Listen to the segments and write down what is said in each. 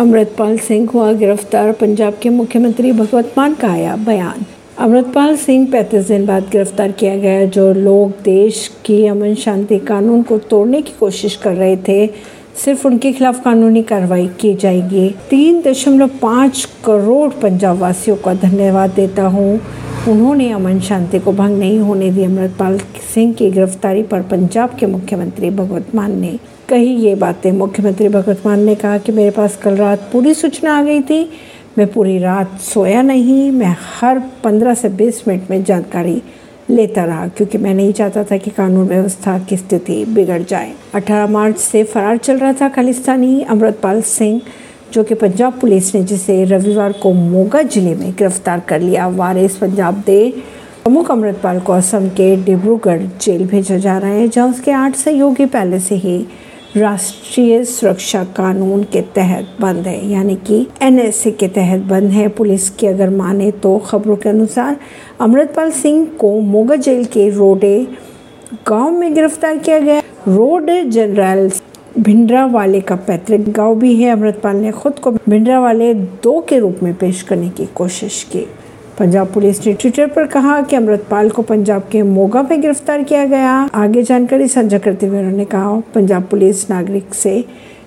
अमृतपाल सिंह हुआ गिरफ़्तार, पंजाब के मुख्यमंत्री भगवत मान का आया बयान। अमृतपाल सिंह पैंतीस दिन बाद गिरफ़्तार किया गया, जो लोग देश की अमन शांति कानून को तोड़ने की कोशिश कर रहे थे। सिर्फ़ उनके खिलाफ कानूनी कार्रवाई की जाएगी। तीन दशमलव पाँच करोड़ पंजाब वासियों का धन्यवाद देता हूँ। उन्होंने अमन शांति को भंग नहीं होने दी अमृतपाल सिंह की गिरफ्तारी पर पंजाब के मुख्यमंत्री भगवत मान ने कही ये बातें। मुख्यमंत्री भगवत मान ने कहा कि मेरे पास कल रात पूरी सूचना आ गई थी। मैं पूरी रात सोया नहीं, मैं हर 15 से 20 मिनट में जानकारी लेता रहा, क्योंकि मैं नहीं चाहता था कि कानून व्यवस्था की स्थिति बिगड़ जाए। 18 मार्च से फरार चल रहा था खालिस्तानी अमृतपाल सिंह, जो कि पंजाब पुलिस ने जिसे रविवार को मोगा ज़िले में गिरफ़्तार कर लिया। वारिस पंजाब दे प्रमुख अमृतपाल को असम के डिब्रूगढ़ जेल भेजा जा रहा है, जहाँ उसके आठ सहयोगी पहले से ही राष्ट्रीय सुरक्षा कानून के तहत बंद है। यानी कि एनएसए के तहत बंद है। पुलिस की अगर माने तो खबरों के अनुसार अमृतपाल सिंह को मोगा जेल के रोडे गाँव में गिरफ़्तार किया गया रोड जनरल भिंडरा वाले का पैतृक गाँव भी है। अमृतपाल ने खुद को भिंडरा वाले दो के रूप में पेश करने की कोशिश की। पंजाब पुलिस ने ट्विटर पर कहा कि अमृतपाल को पंजाब के मोगा में गिरफ़्तार किया गया। आगे जानकारी साझा करते हुए उन्होंने कहा, पंजाब पुलिस नागरिक से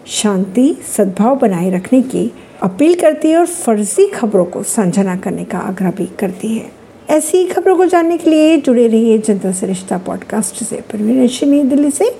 शांति, सद्भाव बनाए रखने की अपील करती है और फर्जी खबरों को साझा न करने का आग्रह भी करती है। ऐसी खबरों को जानने के लिए जुड़े रहिए जनता सरिश्ता पॉडकास्ट से। परवीन दिल्ली से।